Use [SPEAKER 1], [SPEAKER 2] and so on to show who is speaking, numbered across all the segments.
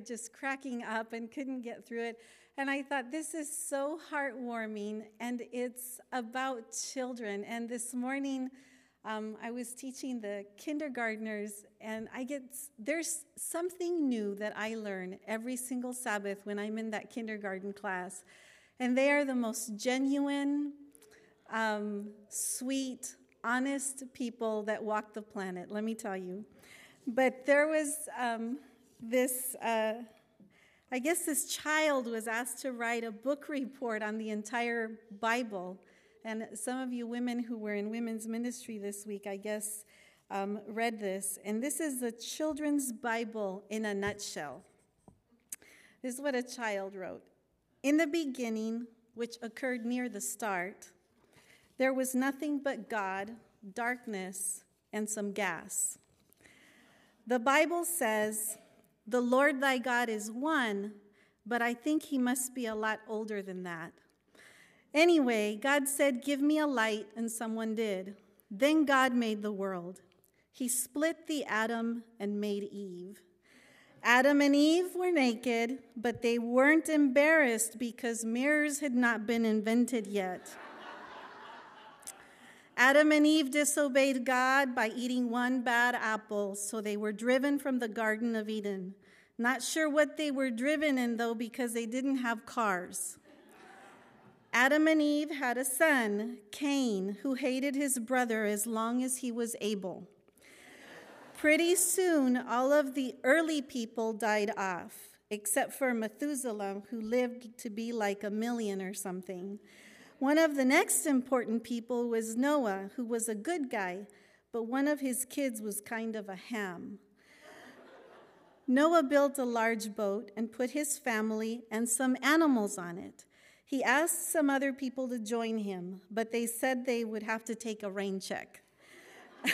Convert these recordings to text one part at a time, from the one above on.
[SPEAKER 1] just cracking up and couldn't get through it. And I thought, this is so heartwarming, and it's about children. And this morning, um, I was teaching the kindergartners, and I get there's something new that I learn every single Sabbath when I'm in that kindergarten class. And they are the most genuine, um, sweet, honest people that walk the planet, let me tell you. But there was. Um, this, uh, I guess this child was asked to write a book report on the entire Bible. And some of you women who were in women's ministry this week, I guess, um, read this. And this is the children's Bible in a nutshell. This is what a child wrote In the beginning, which occurred near the start, there was nothing but God, darkness, and some gas. The Bible says, the Lord thy God is one, but I think he must be a lot older than that. Anyway, God said, Give me a light, and someone did. Then God made the world. He split the atom and made Eve. Adam and Eve were naked, but they weren't embarrassed because mirrors had not been invented yet. Adam and Eve disobeyed God by eating one bad apple, so they were driven from the Garden of Eden. Not sure what they were driven in, though, because they didn't have cars. Adam and Eve had a son, Cain, who hated his brother as long as he was able. Pretty soon, all of the early people died off, except for Methuselah, who lived to be like a million or something. One of the next important people was Noah, who was a good guy, but one of his kids was kind of a ham. Noah built a large boat and put his family and some animals on it. He asked some other people to join him, but they said they would have to take a rain check.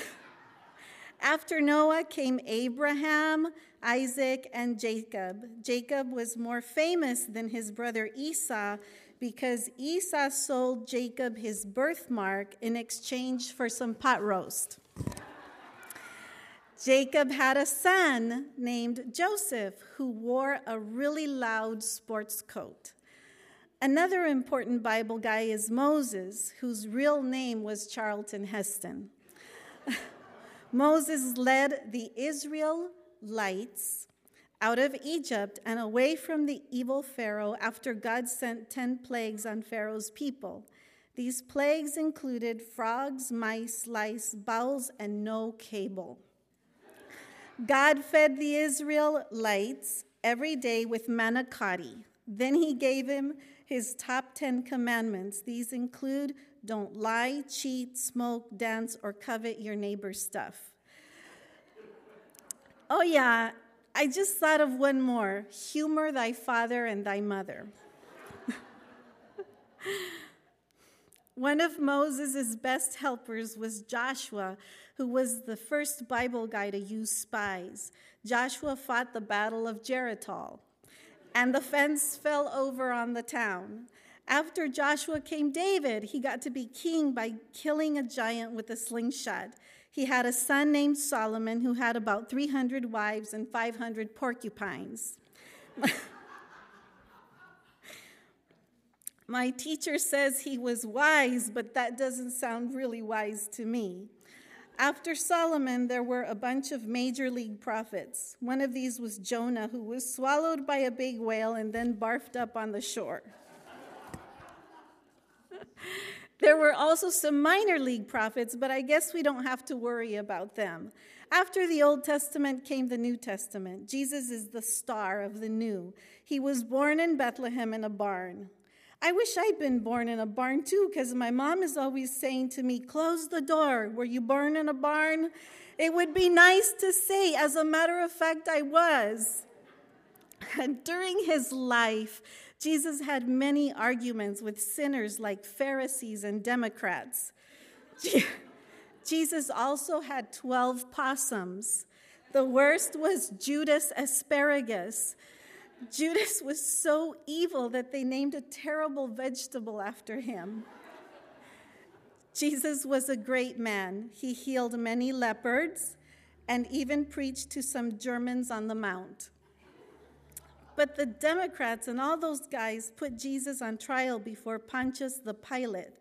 [SPEAKER 1] After Noah came Abraham, Isaac, and Jacob. Jacob was more famous than his brother Esau because Esau sold Jacob his birthmark in exchange for some pot roast. Jacob had a son named Joseph who wore a really loud sports coat. Another important Bible guy is Moses, whose real name was Charlton Heston. Moses led the Israelites out of Egypt and away from the evil Pharaoh after God sent 10 plagues on Pharaoh's people. These plagues included frogs, mice, lice, bowls, and no cable. God fed the Israelites every day with manicotti. Then he gave him his top 10 commandments. These include don't lie, cheat, smoke, dance, or covet your neighbor's stuff. Oh, yeah, I just thought of one more humor thy father and thy mother. one of Moses' best helpers was Joshua, who was the first Bible guy to use spies. Joshua fought the Battle of Jericho, and the fence fell over on the town. After Joshua came David. He got to be king by killing a giant with a slingshot. He had a son named Solomon who had about 300 wives and 500 porcupines. My teacher says he was wise, but that doesn't sound really wise to me. After Solomon, there were a bunch of major league prophets. One of these was Jonah, who was swallowed by a big whale and then barfed up on the shore. there were also some minor league prophets, but I guess we don't have to worry about them. After the Old Testament came the New Testament. Jesus is the star of the new. He was born in Bethlehem in a barn. I wish I'd been born in a barn too, because my mom is always saying to me, Close the door. Were you born in a barn? It would be nice to say. As a matter of fact, I was. And during his life, Jesus had many arguments with sinners like Pharisees and Democrats. Jesus also had 12 possums. The worst was Judas asparagus. Judas was so evil that they named a terrible vegetable after him. Jesus was a great man. He healed many leopards and even preached to some Germans on the Mount. But the Democrats and all those guys put Jesus on trial before Pontius the Pilate.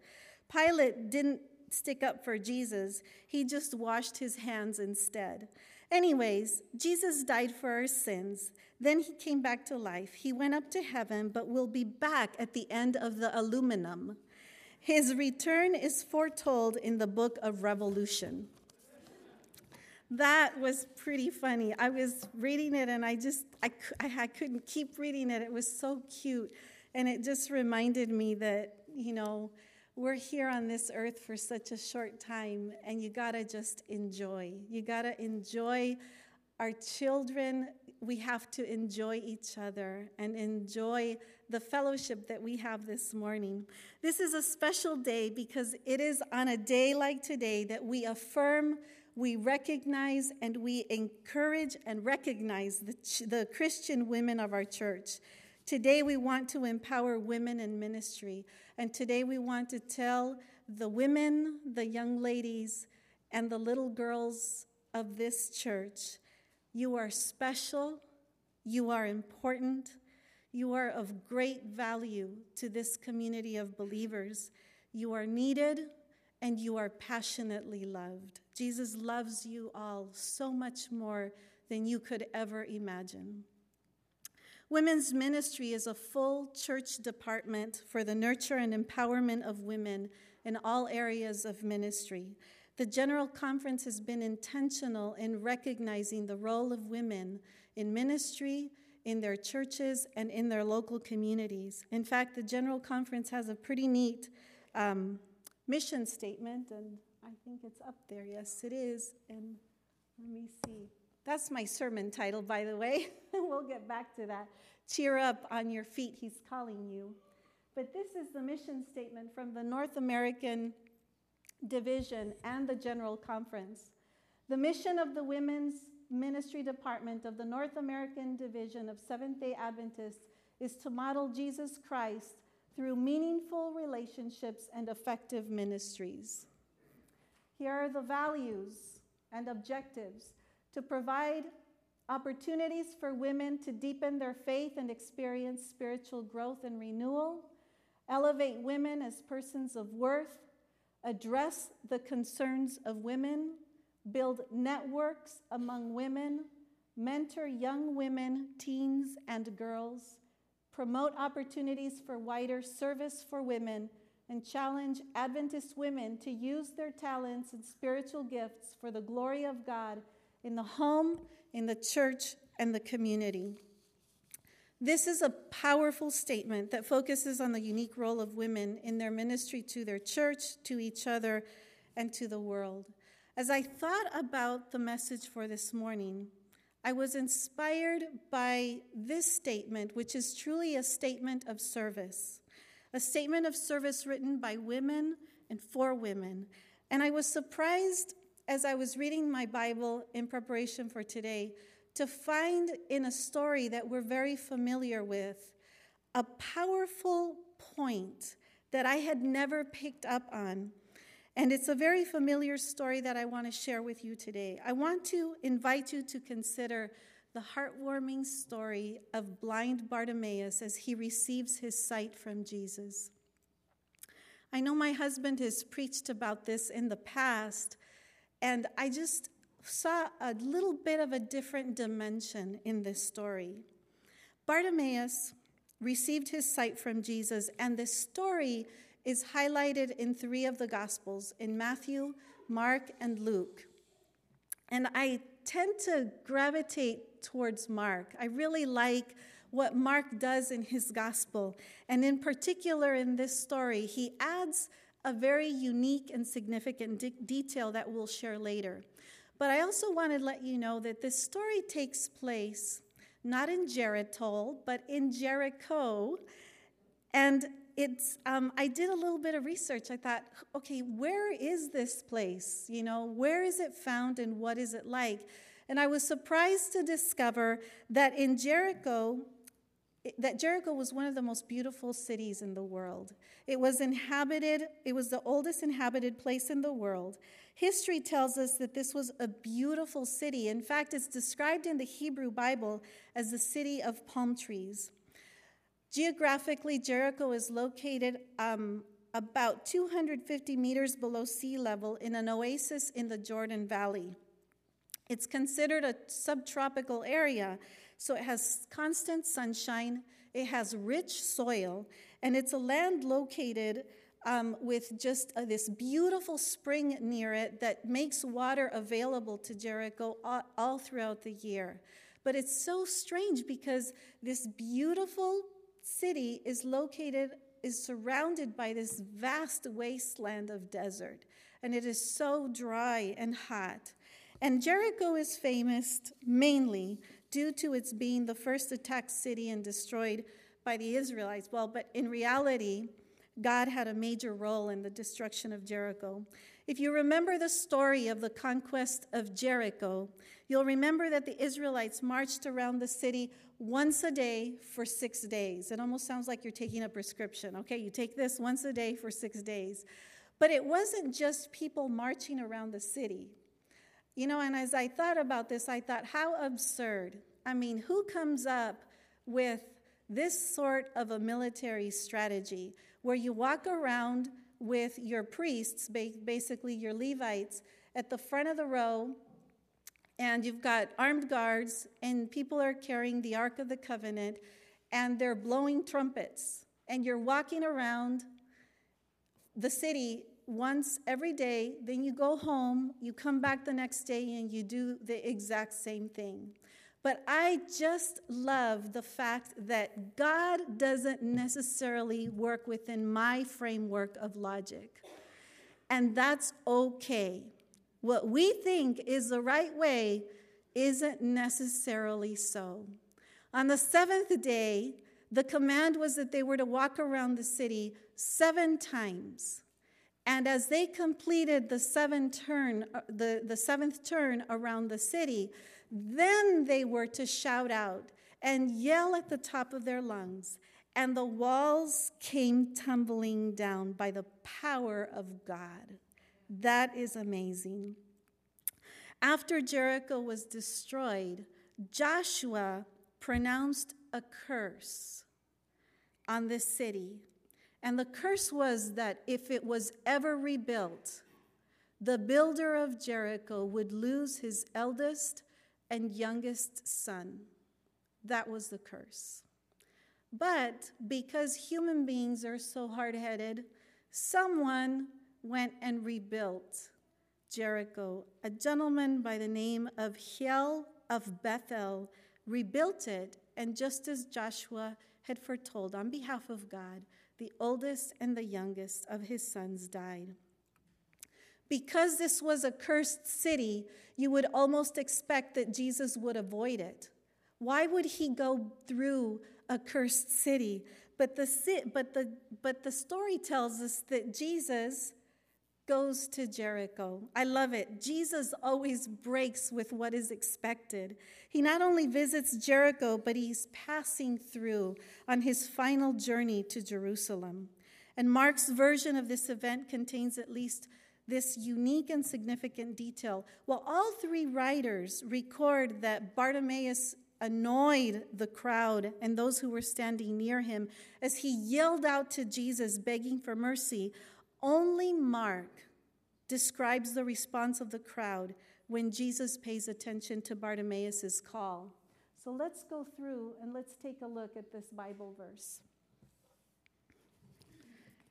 [SPEAKER 1] Pilate didn't stick up for Jesus, he just washed his hands instead. Anyways, Jesus died for our sins. Then he came back to life. He went up to heaven, but will be back at the end of the aluminum. His return is foretold in the book of Revolution. That was pretty funny. I was reading it and I just, I, I couldn't keep reading it. It was so cute. And it just reminded me that, you know, we're here on this earth for such a short time and you got to just enjoy. You got to enjoy our children. We have to enjoy each other and enjoy the fellowship that we have this morning. This is a special day because it is on a day like today that we affirm we recognize and we encourage and recognize the, the Christian women of our church. Today, we want to empower women in ministry. And today, we want to tell the women, the young ladies, and the little girls of this church you are special, you are important, you are of great value to this community of believers. You are needed, and you are passionately loved. Jesus loves you all so much more than you could ever imagine. Women's ministry is a full church department for the nurture and empowerment of women in all areas of ministry. The General Conference has been intentional in recognizing the role of women in ministry, in their churches, and in their local communities. In fact, the General Conference has a pretty neat um, mission statement, and I think it's up there. Yes, it is. And let me see. That's my sermon title, by the way. we'll get back to that. Cheer up on your feet, he's calling you. But this is the mission statement from the North American Division and the General Conference. The mission of the Women's Ministry Department of the North American Division of Seventh day Adventists is to model Jesus Christ through meaningful relationships and effective ministries. Here are the values and objectives to provide opportunities for women to deepen their faith and experience spiritual growth and renewal, elevate women as persons of worth, address the concerns of women, build networks among women, mentor young women, teens, and girls promote opportunities for wider service for women, and challenge Adventist women to use their talents and spiritual gifts for the glory of God in the home, in the church, and the community. This is a powerful statement that focuses on the unique role of women in their ministry to their church, to each other, and to the world. As I thought about the message for this morning, I was inspired by this statement, which is truly a statement of service, a statement of service written by women and for women. And I was surprised as I was reading my Bible in preparation for today to find in a story that we're very familiar with a powerful point that I had never picked up on and it's a very familiar story that I want to share with you today. I want to invite you to consider the heartwarming story of blind Bartimaeus as he receives his sight from Jesus. I know my husband has preached about this in the past, and I just saw a little bit of a different dimension in this story. Bartimaeus received his sight from Jesus, and this story is highlighted in three of the Gospels in Matthew, Mark, and Luke. And I tend to gravitate towards Mark. I really like what Mark does in his Gospel. And in particular, in this story, he adds a very unique and significant de- detail that we'll share later. But I also want to let you know that this story takes place not in Jericho, but in Jericho. And it's um, i did a little bit of research i thought okay where is this place you know where is it found and what is it like and i was surprised to discover that in jericho that Jericho was one of the most beautiful cities in the world. It was inhabited, it was the oldest inhabited place in the world. History tells us that this was a beautiful city. In fact, it's described in the Hebrew Bible as the city of palm trees. Geographically, Jericho is located um, about 250 meters below sea level in an oasis in the Jordan Valley. It's considered a subtropical area, so it has constant sunshine, it has rich soil, and it's a land located um, with just uh, this beautiful spring near it that makes water available to Jericho all, all throughout the year. But it's so strange because this beautiful city is located, is surrounded by this vast wasteland of desert, and it is so dry and hot. And Jericho is famous mainly due to its being the first attacked city and destroyed by the Israelites. Well, but in reality, God had a major role in the destruction of Jericho. If you remember the story of the conquest of Jericho, you'll remember that the Israelites marched around the city once a day for six days. It almost sounds like you're taking a prescription. Okay, you take this once a day for six days. But it wasn't just people marching around the city. You know, and as I thought about this, I thought, how absurd. I mean, who comes up with this sort of a military strategy where you walk around with your priests, basically your Levites, at the front of the row, and you've got armed guards, and people are carrying the Ark of the Covenant, and they're blowing trumpets, and you're walking around the city once every day, then you go home, you come back the next day, and you do the exact same thing. But I just love the fact that God doesn't necessarily work within my framework of logic. And that's okay. What we think is the right way isn't necessarily so. On the seventh day, the command was that they were to walk around the city seven times. And as they completed the, turn, uh, the, the seventh turn around the city, then they were to shout out and yell at the top of their lungs. And the walls came tumbling down by the power of God. That is amazing. After Jericho was destroyed, Joshua pronounced a curse on this city and the curse was that if it was ever rebuilt, the builder of Jericho would lose his eldest and youngest son. That was the curse. But because human beings are so hard headed, someone went and rebuilt Jericho. A gentleman by the name of Hiel of Bethel rebuilt it, and just as Joshua had foretold on behalf of God, the oldest and the youngest of his sons died. Because this was a cursed city, you would almost expect that Jesus would avoid it. Why would he go through a cursed city? But the, but the, but the story tells us that Jesus goes to Jericho. I love it. Jesus always breaks with what is expected. He not only visits Jericho, but he's passing through on his final journey to Jerusalem. And Mark's version of this event contains at least this unique and significant detail. Well, all three writers record that Bartimaeus annoyed the crowd and those who were standing near him as he yelled out to Jesus, begging for mercy. Only Mark describes the response of the crowd when Jesus pays attention to Bartimaeus' call. So let's go through and let's take a look at this Bible verse.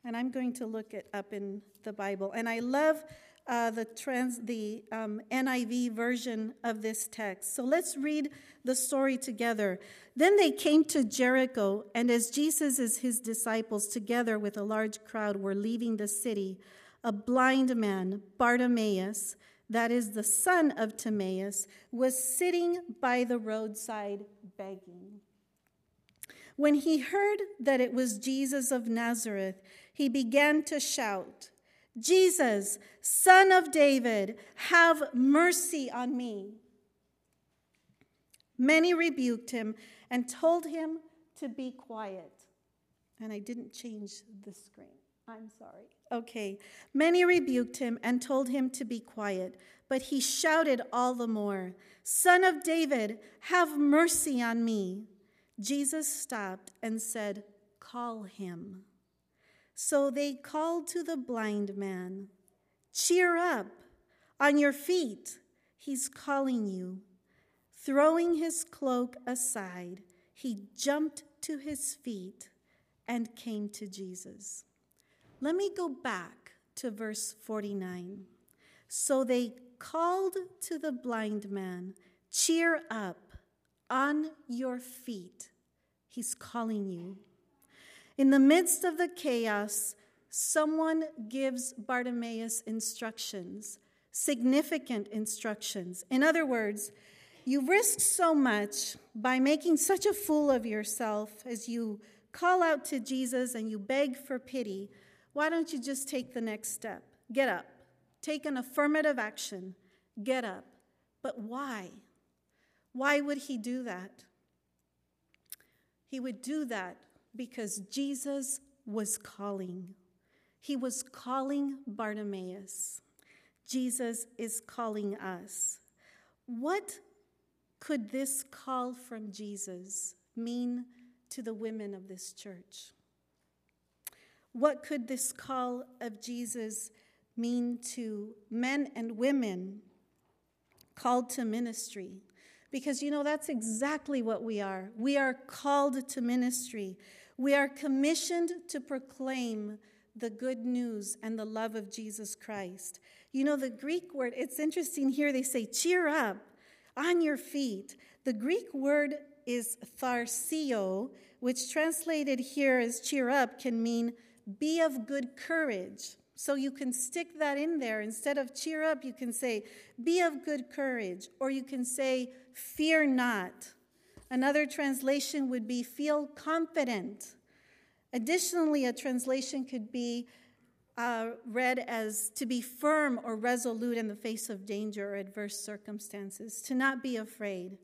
[SPEAKER 1] And I'm going to look it up in the Bible. And I love uh, the, trans, the um, NIV version of this text. So let's read the story together. Then they came to Jericho, and as Jesus and his disciples, together with a large crowd, were leaving the city, a blind man, Bartimaeus, that is the son of Timaeus, was sitting by the roadside begging. When he heard that it was Jesus of Nazareth, he began to shout, Jesus, son of David, have mercy on me. Many rebuked him and told him to be quiet. And I didn't change the screen. I'm sorry. Okay. Many rebuked him and told him to be quiet, but he shouted all the more, Son of David, have mercy on me. Jesus stopped and said, Call him. So they called to the blind man, Cheer up, on your feet, he's calling you. Throwing his cloak aside, he jumped to his feet and came to Jesus. Let me go back to verse 49. So they called to the blind man, Cheer up, on your feet. He's calling you. In the midst of the chaos, someone gives Bartimaeus instructions, significant instructions. In other words, you risk so much by making such a fool of yourself as you call out to Jesus and you beg for pity. Why don't you just take the next step? Get up. Take an affirmative action. Get up. But why? Why would he do that? He would do that because Jesus was calling. He was calling Bartimaeus. Jesus is calling us. What could this call from Jesus mean to the women of this church? What could this call of Jesus mean to men and women called to ministry? Because you know, that's exactly what we are. We are called to ministry. We are commissioned to proclaim the good news and the love of Jesus Christ. You know, the Greek word, it's interesting here, they say, cheer up on your feet. The Greek word is tharsio, which translated here as cheer up can mean be of good courage. So you can stick that in there. Instead of cheer up, you can say, be of good courage, or you can say, fear not. Another translation would be, feel confident. Additionally, a translation could be uh, read as to be firm or resolute in the face of danger or adverse circumstances, to not be afraid.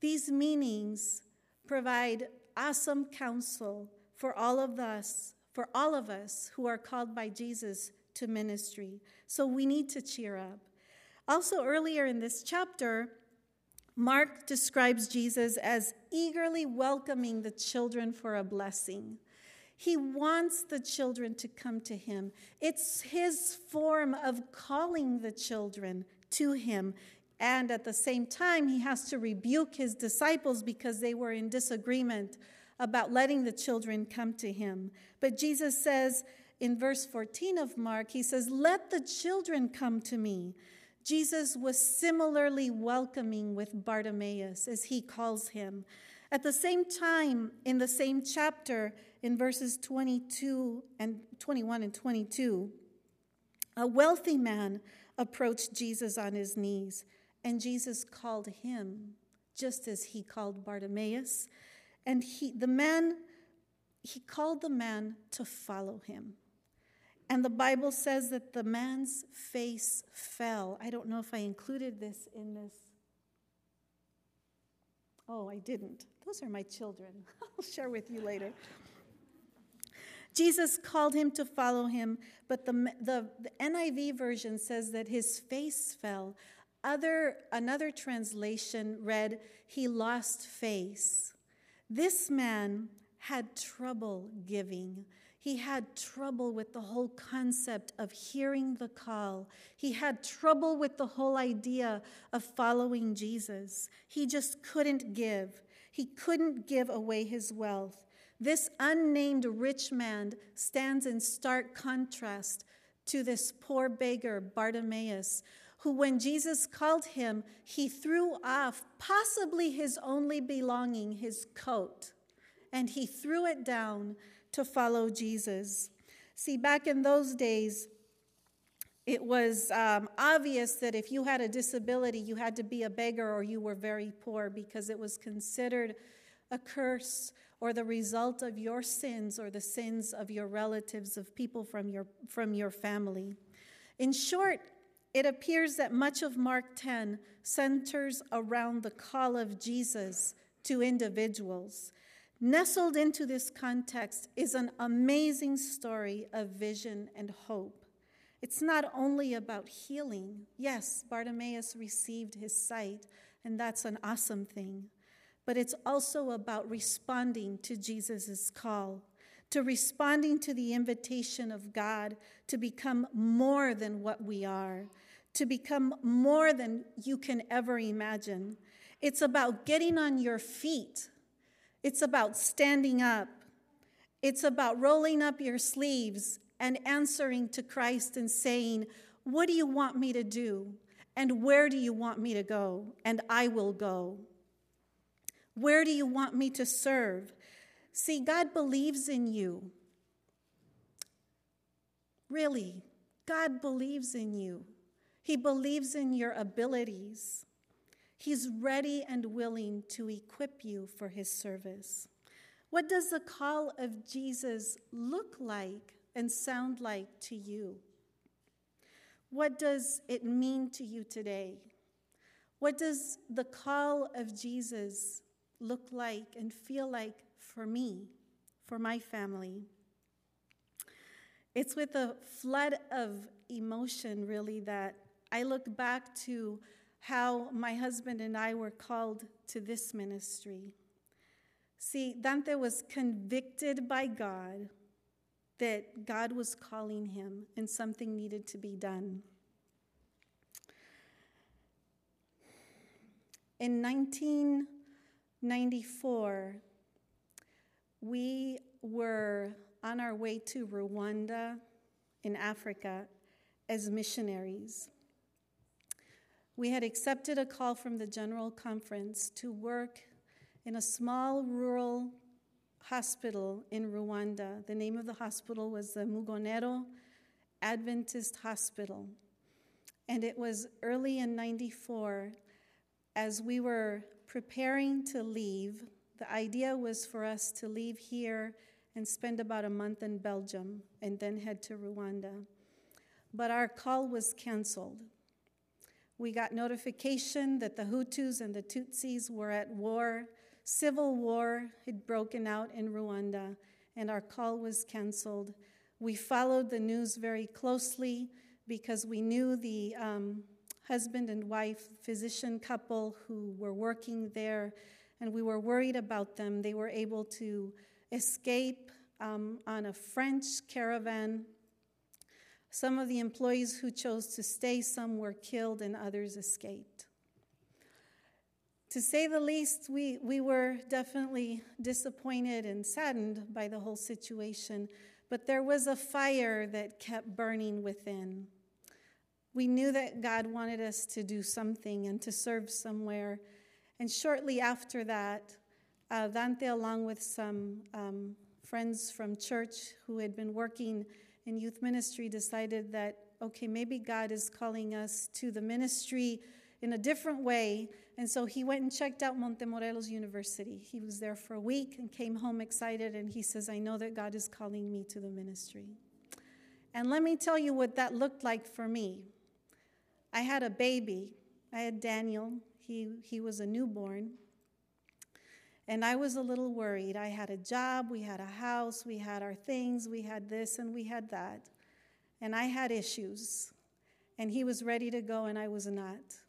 [SPEAKER 1] These meanings provide awesome counsel for all of us for all of us who are called by Jesus to ministry. So we need to cheer up. Also, earlier in this chapter, Mark describes Jesus as eagerly welcoming the children for a blessing. He wants the children to come to him. It's his form of calling the children to him. And at the same time, he has to rebuke his disciples because they were in disagreement about letting the children come to him. But Jesus says in verse 14 of Mark, he says, Let the children come to me. Jesus was similarly welcoming with Bartimaeus, as he calls him. At the same time, in the same chapter, in verses 22 and 21 and 22, a wealthy man approached Jesus on his knees, and Jesus called him, just as he called Bartimaeus. And he, the man, he called the man to follow him. And the Bible says that the man's face fell. I don't know if I included this in this. Oh, I didn't. Those are my children. I'll share with you later. Jesus called him to follow him, but the, the, the, NIV version says that his face fell. Other, another translation read, he lost face. This man had trouble giving. He had trouble with the whole concept of hearing the call. He had trouble with the whole idea of following Jesus. He just couldn't give. He couldn't give away his wealth. This unnamed rich man stands in stark contrast to this poor beggar, Bartimaeus, who, when Jesus called him, he threw off possibly his only belonging, his coat, and he threw it down to follow Jesus. See, back in those days, it was um, obvious that if you had a disability, you had to be a beggar or you were very poor because it was considered a curse or the result of your sins or the sins of your relatives, of people from your, from your family. In short, it appears that much of Mark 10 centers around the call of Jesus to individuals. Nestled into this context is an amazing story of vision and hope. It's not only about healing. Yes, Bartimaeus received his sight, and that's an awesome thing. But it's also about responding to Jesus' call, to responding to the invitation of God to become more than what we are, to become more than you can ever imagine. It's about getting on your feet it's about standing up. It's about rolling up your sleeves and answering to Christ and saying, What do you want me to do? And where do you want me to go? And I will go. Where do you want me to serve? See, God believes in you. Really, God believes in you. He believes in your abilities. He's ready and willing to equip you for his service. What does the call of Jesus look like and sound like to you? What does it mean to you today? What does the call of Jesus look like and feel like for me, for my family? It's with a flood of emotion, really, that I look back to how my husband and I were called to this ministry. See, Dante was convicted by God that God was calling him and something needed to be done. In 1994, we were on our way to Rwanda in Africa as missionaries. We had accepted a call from the General Conference to work in a small rural hospital in Rwanda. The name of the hospital was the Mugonero Adventist Hospital. And it was early in 94 as we were preparing to leave. The idea was for us to leave here and spend about a month in Belgium and then head to Rwanda. But our call was canceled. We got notification that the Hutus and the Tutsis were at war. Civil war had broken out in Rwanda, and our call was canceled. We followed the news very closely because we knew the um, husband and wife physician couple who were working there, and we were worried about them. They were able to escape um, on a French caravan some of the employees who chose to stay, some were killed, and others escaped. To say the least, we, we were definitely disappointed and saddened by the whole situation, but there was a fire that kept burning within. We knew that God wanted us to do something and to serve somewhere. And shortly after that, uh, Dante, along with some um, friends from church who had been working in youth ministry decided that, okay, maybe God is calling us to the ministry in a different way. And so he went and checked out Montemorelos University. He was there for a week and came home excited. And he says, I know that God is calling me to the ministry. And let me tell you what that looked like for me. I had a baby. I had Daniel. He, he was a newborn. And I was a little worried. I had a job, we had a house, we had our things, we had this and we had that. And I had issues. And he was ready to go, and I was not.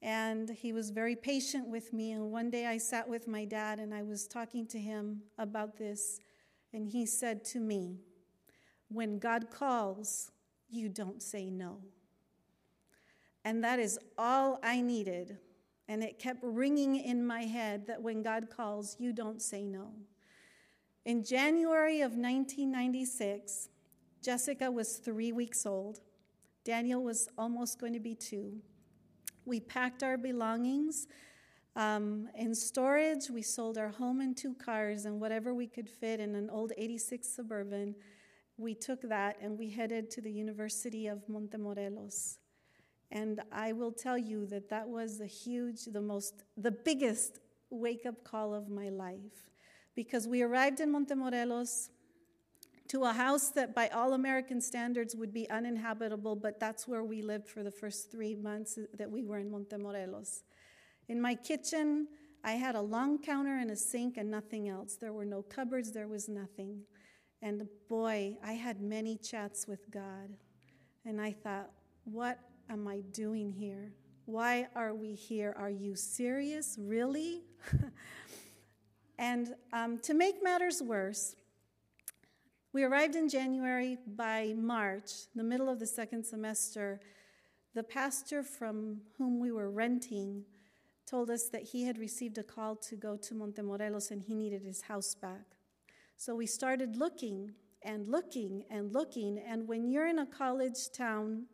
[SPEAKER 1] And he was very patient with me. And one day I sat with my dad and I was talking to him about this. And he said to me, When God calls, you don't say no. And that is all I needed and it kept ringing in my head that when God calls, you don't say no. In January of 1996, Jessica was three weeks old. Daniel was almost going to be two. We packed our belongings um, in storage. We sold our home and two cars and whatever we could fit in an old 86 Suburban. We took that and we headed to the University of Montemorelos. And I will tell you that that was the huge, the most, the biggest wake up call of my life. Because we arrived in Montemorelos to a house that, by all American standards, would be uninhabitable, but that's where we lived for the first three months that we were in Montemorelos. In my kitchen, I had a long counter and a sink and nothing else. There were no cupboards, there was nothing. And boy, I had many chats with God. And I thought, what am I doing here? Why are we here? Are you serious? Really? and um, to make matters worse, we arrived in January. By March, the middle of the second semester, the pastor from whom we were renting told us that he had received a call to go to Montemorelos and he needed his house back. So we started looking and looking and looking. And when you're in a college town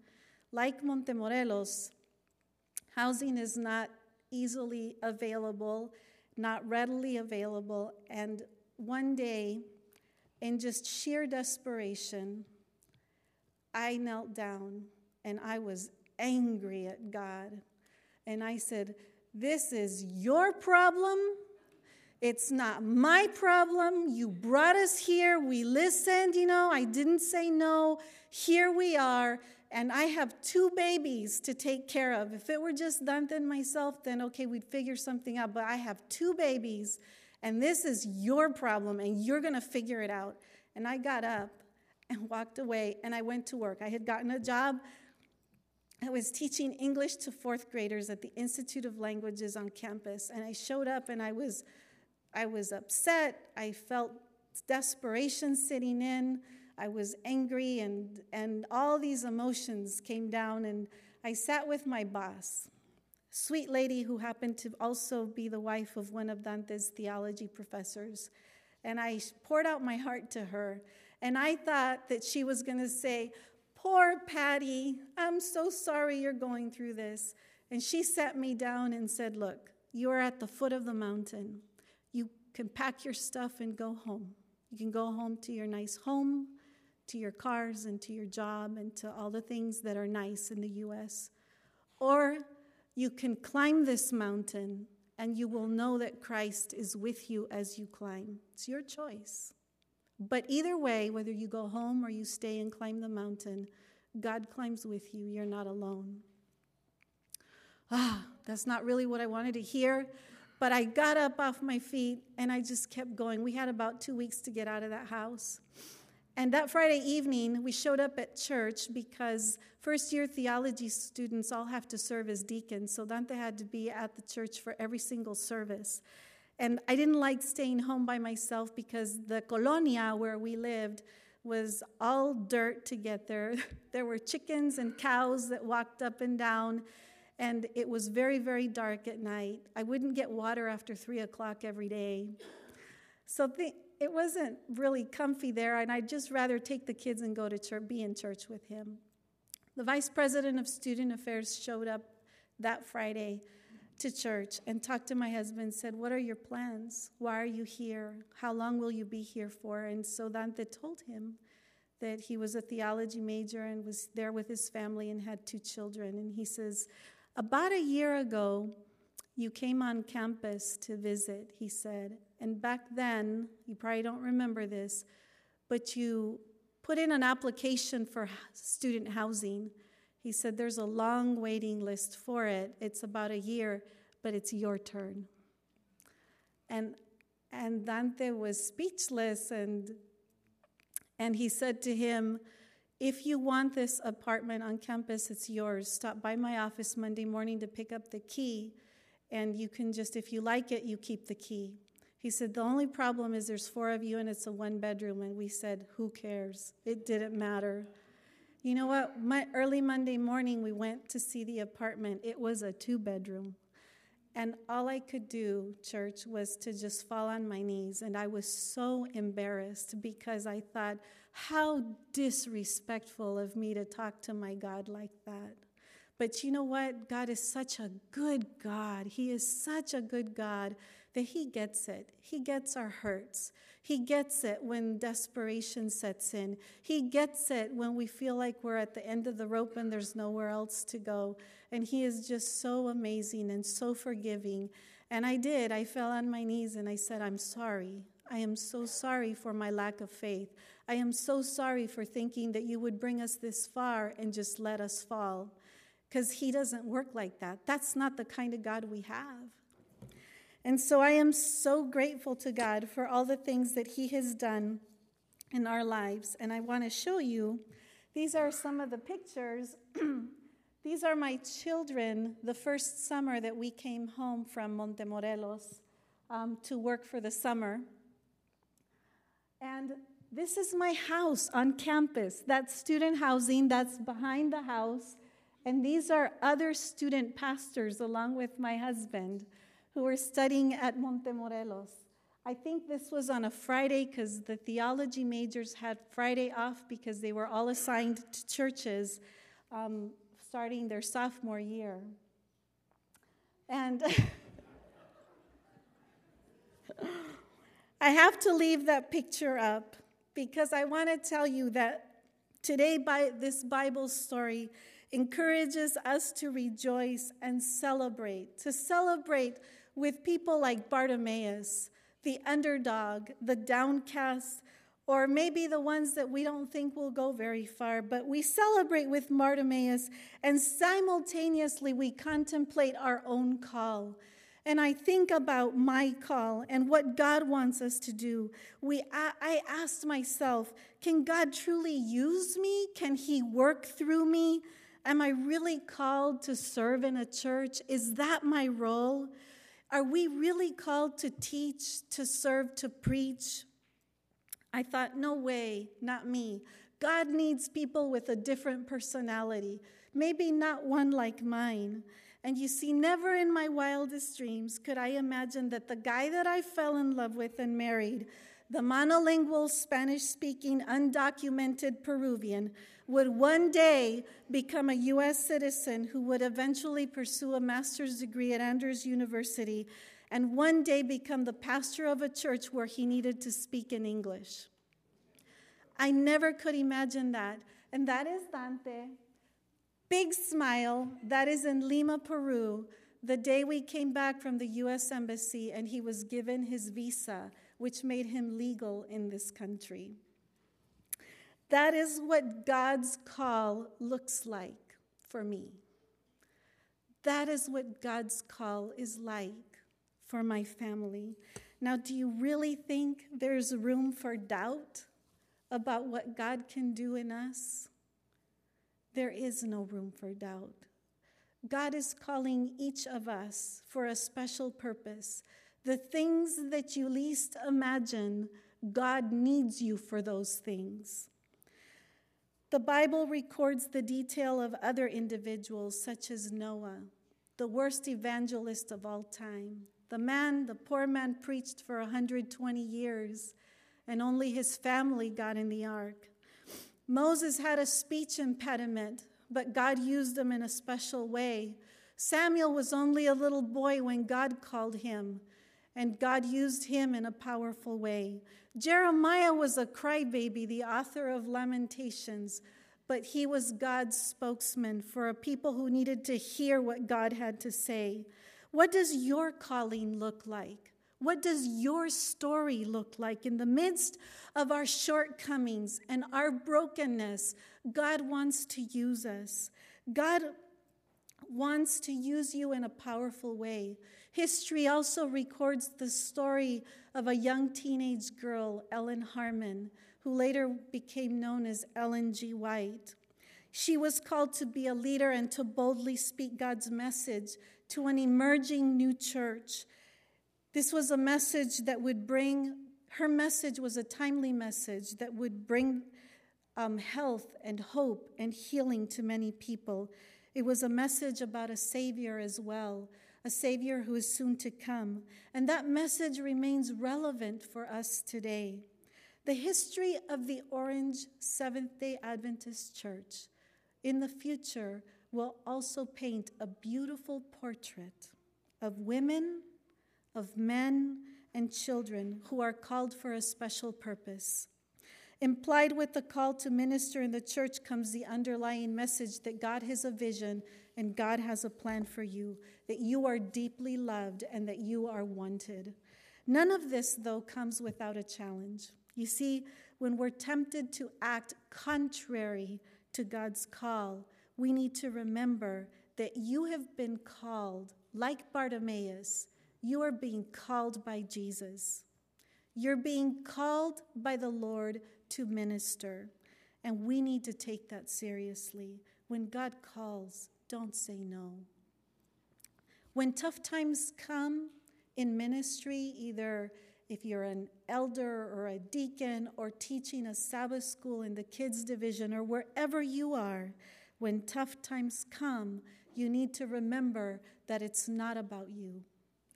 [SPEAKER 1] like Montemorelos, housing is not easily available, not readily available. And one day, in just sheer desperation, I knelt down and I was angry at God. And I said, This is your problem. It's not my problem. You brought us here. We listened, you know. I didn't say no. Here we are. And I have two babies to take care of. If it were just Dante and myself, then okay, we'd figure something out. But I have two babies, and this is your problem, and you're going to figure it out. And I got up and walked away, and I went to work. I had gotten a job I was teaching English to fourth graders at the Institute of Languages on campus, and I showed up and I was, I was upset. I felt desperation sitting in. I was angry, and, and all these emotions came down. And I sat with my boss, sweet lady who happened to also be the wife of one of Dante's theology professors. And I poured out my heart to her. And I thought that she was going to say, Poor Patty, I'm so sorry you're going through this. And she sat me down and said, Look, you are at the foot of the mountain. You can pack your stuff and go home. You can go home to your nice home, to your cars, and to your job, and to all the things that are nice in the U.S. Or you can climb this mountain and you will know that Christ is with you as you climb. It's your choice. But either way, whether you go home or you stay and climb the mountain, God climbs with you. You're not alone. Ah, that's not really what I wanted to hear. But I got up off my feet and I just kept going. We had about two weeks to get out of that house. And that Friday evening, we showed up at church because first year theology students all have to serve as deacons. So Dante had to be at the church for every single service. And I didn't like staying home by myself because the colonia where we lived was all dirt to get there. There were chickens and cows that walked up and down, and it was very, very dark at night. I wouldn't get water after three o'clock every day. So the, it wasn't really comfy there, and I'd just rather take the kids and go to church, be in church with him. The vice president of student affairs showed up that Friday to church and talked to my husband said what are your plans? Why are you here? How long will you be here for? And so dante told him that he was a theology major and was there with his family and had two children. And he says about a year ago you came on campus to visit he said and back then you probably don't remember this but you put in an application for student housing he said, There's a long waiting list for it. It's about a year, but it's your turn. And, and Dante was speechless, and, and he said to him, If you want this apartment on campus, it's yours. Stop by my office Monday morning to pick up the key, and you can just, if you like it, you keep the key. He said, The only problem is there's four of you and it's a one bedroom. And we said, Who cares? It didn't matter. You know what? My, early Monday morning, we went to see the apartment. It was a two bedroom. And all I could do, church, was to just fall on my knees. And I was so embarrassed because I thought, how disrespectful of me to talk to my God like that. But you know what? God is such a good God. He is such a good God that He gets it. He gets our hurts. He gets it when desperation sets in. He gets it when we feel like we're at the end of the rope and there's nowhere else to go. And He is just so amazing and so forgiving. And I did. I fell on my knees and I said, I'm sorry. I am so sorry for my lack of faith. I am so sorry for thinking that you would bring us this far and just let us fall. Because He doesn't work like that. That's not the kind of God we have. And so I am so grateful to God for all the things that He has done in our lives. And I want to show you these are some of the pictures. these are my children the first summer that we came home from Montemorelos um, to work for the summer. And this is my house on campus. That's student housing, that's behind the house. And these are other student pastors, along with my husband, who were studying at Montemorelos. I think this was on a Friday because the theology majors had Friday off because they were all assigned to churches um, starting their sophomore year. And I have to leave that picture up because I want to tell you that today, by this Bible story, encourages us to rejoice and celebrate, to celebrate with people like Bartimaeus the underdog, the downcast, or maybe the ones that we don't think will go very far, but we celebrate with Bartimaeus and simultaneously we contemplate our own call. And I think about my call and what God wants us to do. We, I, I asked myself, can God truly use me? Can He work through me? Am I really called to serve in a church? Is that my role? Are we really called to teach, to serve, to preach? I thought, no way, not me. God needs people with a different personality, maybe not one like mine. And you see, never in my wildest dreams could I imagine that the guy that I fell in love with and married, the monolingual, Spanish speaking, undocumented Peruvian, would one day become a U.S. citizen who would eventually pursue a master's degree at Andrews University and one day become the pastor of a church where he needed to speak in English. I never could imagine that. And that is Dante. Big smile. That is in Lima, Peru, the day we came back from the U.S. Embassy and he was given his visa, which made him legal in this country. That is what God's call looks like for me. That is what God's call is like for my family. Now, do you really think there's room for doubt about what God can do in us? There is no room for doubt. God is calling each of us for a special purpose. The things that you least imagine, God needs you for those things. The Bible records the detail of other individuals, such as Noah, the worst evangelist of all time. The man, the poor man, preached for 120 years, and only his family got in the ark. Moses had a speech impediment, but God used him in a special way. Samuel was only a little boy when God called him, and God used him in a powerful way. Jeremiah was a crybaby, the author of Lamentations, but he was God's spokesman for a people who needed to hear what God had to say. What does your calling look like? What does your story look like in the midst of our shortcomings and our brokenness? God wants to use us. God wants to use you in a powerful way. History also records the story of a young teenage girl, Ellen Harmon, who later became known as Ellen G. White. She was called to be a leader and to boldly speak God's message to an emerging new church. This was a message that would bring, her message was a timely message that would bring um, health and hope and healing to many people. It was a message about a Savior as well, a Savior who is soon to come. And that message remains relevant for us today. The history of the Orange Seventh day Adventist Church in the future will also paint a beautiful portrait of women, of men, and children who are called for a special purpose. Implied with the call to minister in the church comes the underlying message that God has a vision and God has a plan for you, that you are deeply loved and that you are wanted. None of this, though, comes without a challenge. You see, when we're tempted to act contrary to God's call, we need to remember that you have been called, like Bartimaeus, You are being called by Jesus. You're being called by the Lord to minister. And we need to take that seriously. When God calls, don't say no. When tough times come in ministry, either if you're an elder or a deacon or teaching a Sabbath school in the kids' division or wherever you are, when tough times come, you need to remember that it's not about you.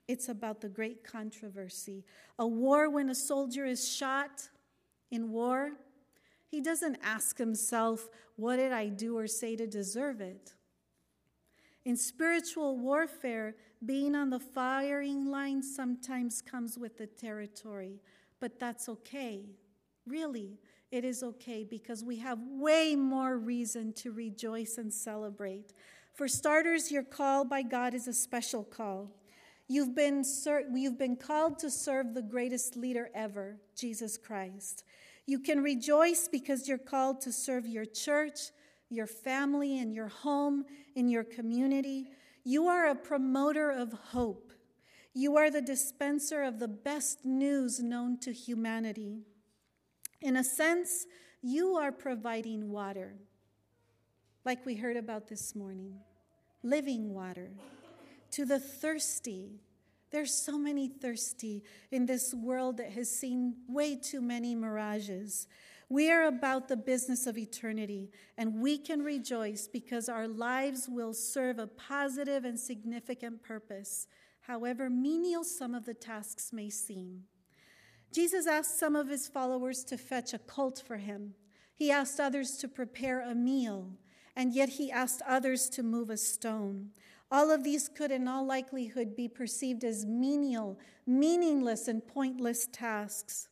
[SPEAKER 1] It's about the great controversy. A war, when a soldier is shot in war, he doesn't ask himself, What did I do or say to deserve it? In spiritual warfare, being on the firing line sometimes comes with the territory, but that's okay. Really, it is okay because we have way more reason to rejoice and celebrate. For starters, your call by God is a special call. You've been, ser- you've been called to serve the greatest leader ever, Jesus Christ. You can rejoice because you're called to serve your church, your family, and your home, in your community. You are a promoter of hope. You are the dispenser of the best news known to humanity. In a sense, you are providing water, like we heard about this morning living water to the thirsty. There's so many thirsty in this world that has seen way too many mirages. We are about the business of eternity, and we can rejoice because our lives will serve a positive and significant purpose, however menial some of the tasks may seem. Jesus asked some of his followers to fetch a colt for him. He asked others to prepare a meal, and yet he asked others to move a stone. All of these could, in all likelihood, be perceived as menial, meaningless, and pointless tasks.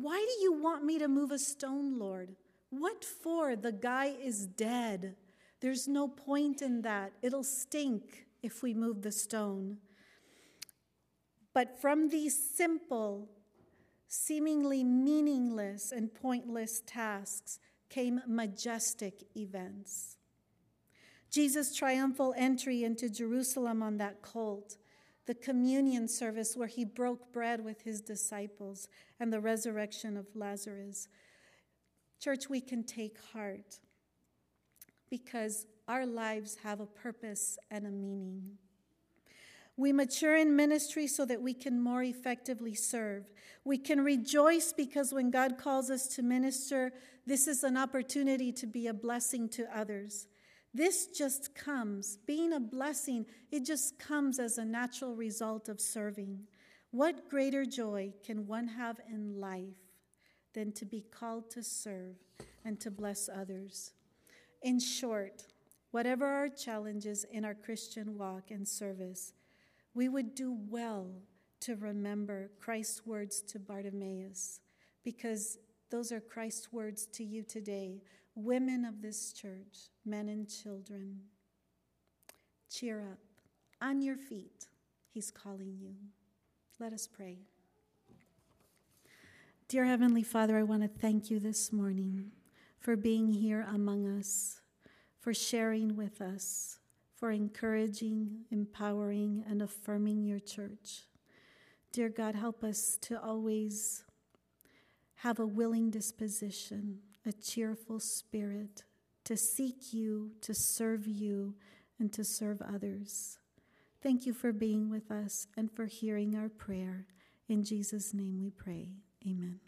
[SPEAKER 1] Why do you want me to move a stone, Lord? What for? The guy is dead. There's no point in that. It'll stink if we move the stone. But from these simple, seemingly meaningless and pointless tasks came majestic events. Jesus' triumphal entry into Jerusalem on that colt the communion service where he broke bread with his disciples, and the resurrection of Lazarus. Church, we can take heart because our lives have a purpose and a meaning. We mature in ministry so that we can more effectively serve. We can rejoice because when God calls us to minister, this is an opportunity to be a blessing to others. This just comes, being a blessing, it just comes as a natural result of serving. What greater joy can one have in life than to be called to serve and to bless others? In short, whatever our challenges in our Christian walk and service, we would do well to remember Christ's words to Bartimaeus, because those are Christ's words to you today women of this church, men and children, cheer up. On your feet, He's calling you. Let us pray. Dear Heavenly Father, I want to thank you this morning for being here among us, for sharing with us, for encouraging, empowering, and affirming your church. Dear God, help us to always have a willing disposition a cheerful spirit to seek you, to serve you, and to serve others. Thank you for being with us and for hearing our prayer. In Jesus' name we pray. Amen.